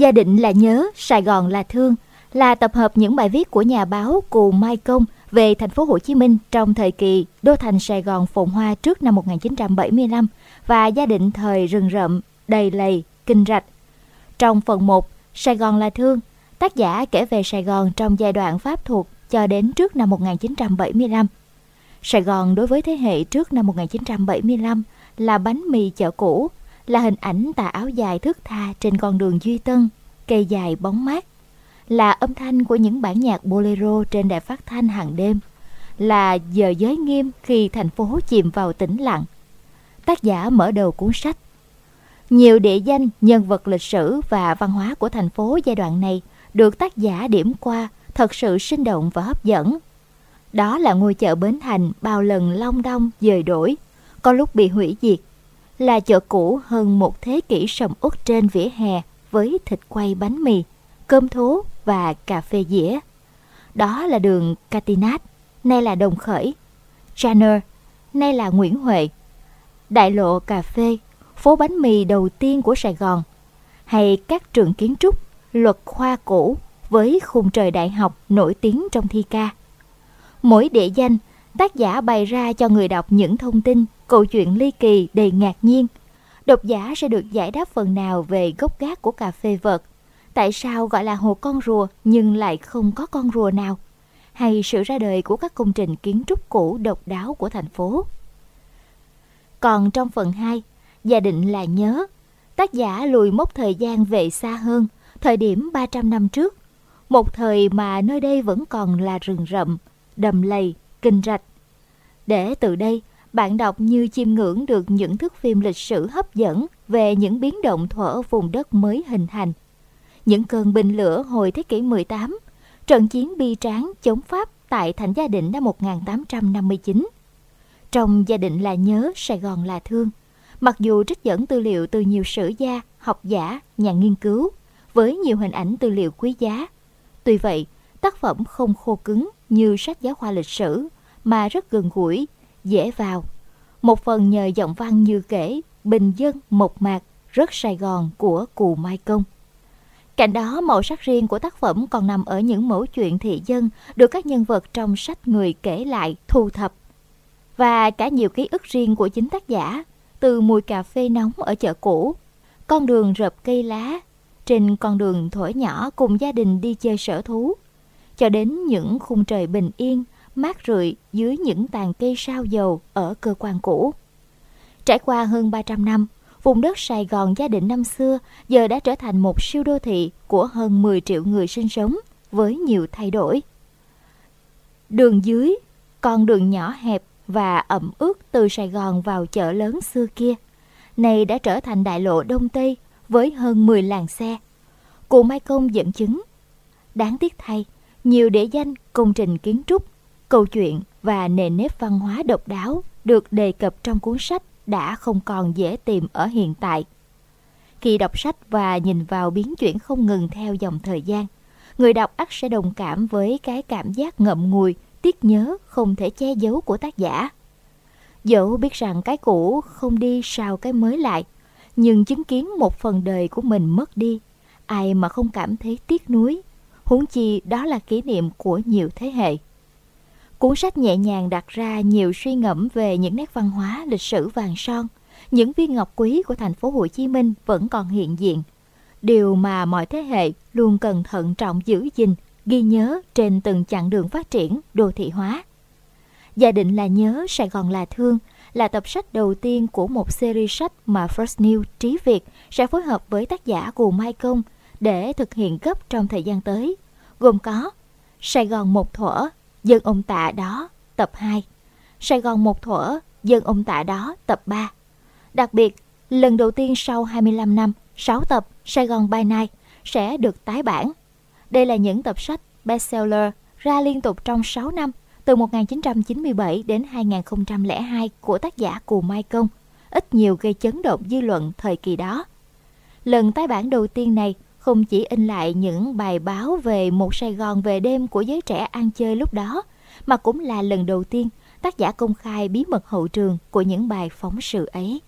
Gia định là nhớ, Sài Gòn là thương là tập hợp những bài viết của nhà báo Cù Mai Công về thành phố Hồ Chí Minh trong thời kỳ đô thành Sài Gòn phồn hoa trước năm 1975 và gia định thời rừng rậm, đầy lầy, kinh rạch. Trong phần 1, Sài Gòn là thương, tác giả kể về Sài Gòn trong giai đoạn Pháp thuộc cho đến trước năm 1975. Sài Gòn đối với thế hệ trước năm 1975 là bánh mì chợ cũ, là hình ảnh tà áo dài thước tha trên con đường Duy Tân, cây dài bóng mát, là âm thanh của những bản nhạc bolero trên đài phát thanh hàng đêm, là giờ giới nghiêm khi thành phố chìm vào tĩnh lặng. Tác giả mở đầu cuốn sách. Nhiều địa danh, nhân vật lịch sử và văn hóa của thành phố giai đoạn này được tác giả điểm qua thật sự sinh động và hấp dẫn. Đó là ngôi chợ Bến Thành bao lần long đong dời đổi, có lúc bị hủy diệt. Là chợ cũ hơn một thế kỷ sầm uất trên vỉa hè với thịt quay bánh mì, cơm thố và cà phê dĩa. Đó là đường Catinat, nay là Đồng Khởi, Channer, nay là Nguyễn Huệ, đại lộ cà phê, phố bánh mì đầu tiên của Sài Gòn, hay các trường kiến trúc, luật khoa cũ với khung trời đại học nổi tiếng trong thi ca. Mỗi địa danh, tác giả bày ra cho người đọc những thông tin, câu chuyện ly kỳ đầy ngạc nhiên. Độc giả sẽ được giải đáp phần nào về gốc gác của cà phê vợt, tại sao gọi là hồ con rùa nhưng lại không có con rùa nào, hay sự ra đời của các công trình kiến trúc cũ độc đáo của thành phố. Còn trong phần 2, gia định là nhớ, tác giả lùi mốc thời gian về xa hơn, thời điểm 300 năm trước, một thời mà nơi đây vẫn còn là rừng rậm, đầm lầy, kinh rạch. Để từ đây, bạn đọc như chiêm ngưỡng được những thước phim lịch sử hấp dẫn về những biến động thuở vùng đất mới hình thành. Những cơn bình lửa hồi thế kỷ 18, trận chiến bi tráng chống Pháp tại thành gia định năm 1859. Trong gia định là nhớ, Sài Gòn là thương. Mặc dù trích dẫn tư liệu từ nhiều sử gia, học giả, nhà nghiên cứu, với nhiều hình ảnh tư liệu quý giá. Tuy vậy, tác phẩm không khô cứng như sách giáo khoa lịch sử, mà rất gần gũi, dễ vào. Một phần nhờ giọng văn như kể, bình dân, mộc mạc, rất Sài Gòn của Cù Mai Công. Cạnh đó, màu sắc riêng của tác phẩm còn nằm ở những mẫu chuyện thị dân được các nhân vật trong sách người kể lại, thu thập. Và cả nhiều ký ức riêng của chính tác giả, từ mùi cà phê nóng ở chợ cũ, con đường rợp cây lá, trên con đường thổi nhỏ cùng gia đình đi chơi sở thú, cho đến những khung trời bình yên, mát rượi dưới những tàn cây sao dầu ở cơ quan cũ. Trải qua hơn 300 năm, vùng đất Sài Gòn gia định năm xưa giờ đã trở thành một siêu đô thị của hơn 10 triệu người sinh sống với nhiều thay đổi. Đường dưới, con đường nhỏ hẹp và ẩm ướt từ Sài Gòn vào chợ lớn xưa kia, này đã trở thành đại lộ Đông Tây với hơn 10 làng xe. Cụ Mai Công dẫn chứng. Đáng tiếc thay, nhiều địa danh, công trình kiến trúc, câu chuyện và nền nếp văn hóa độc đáo được đề cập trong cuốn sách đã không còn dễ tìm ở hiện tại. Khi đọc sách và nhìn vào biến chuyển không ngừng theo dòng thời gian, người đọc ắt sẽ đồng cảm với cái cảm giác ngậm ngùi, tiếc nhớ không thể che giấu của tác giả. Dẫu biết rằng cái cũ không đi sao cái mới lại, nhưng chứng kiến một phần đời của mình mất đi, ai mà không cảm thấy tiếc nuối, huống chi đó là kỷ niệm của nhiều thế hệ. Cuốn sách nhẹ nhàng đặt ra nhiều suy ngẫm về những nét văn hóa lịch sử vàng son, những viên ngọc quý của thành phố Hồ Chí Minh vẫn còn hiện diện. Điều mà mọi thế hệ luôn cần thận trọng giữ gìn, ghi nhớ trên từng chặng đường phát triển đô thị hóa. Gia định là nhớ, Sài Gòn là thương là tập sách đầu tiên của một series sách mà First New Trí Việt sẽ phối hợp với tác giả Cù Mai Công để thực hiện gấp trong thời gian tới, gồm có Sài Gòn một thuở, Dân ông tạ đó, tập 2. Sài Gòn một thuở, Dân ông tạ đó, tập 3. Đặc biệt, lần đầu tiên sau 25 năm, 6 tập Sài Gòn by Night sẽ được tái bản. Đây là những tập sách bestseller ra liên tục trong 6 năm, từ 1997 đến 2002 của tác giả Cù Mai Công, ít nhiều gây chấn động dư luận thời kỳ đó. Lần tái bản đầu tiên này không chỉ in lại những bài báo về một Sài Gòn về đêm của giới trẻ ăn chơi lúc đó, mà cũng là lần đầu tiên tác giả công khai bí mật hậu trường của những bài phóng sự ấy.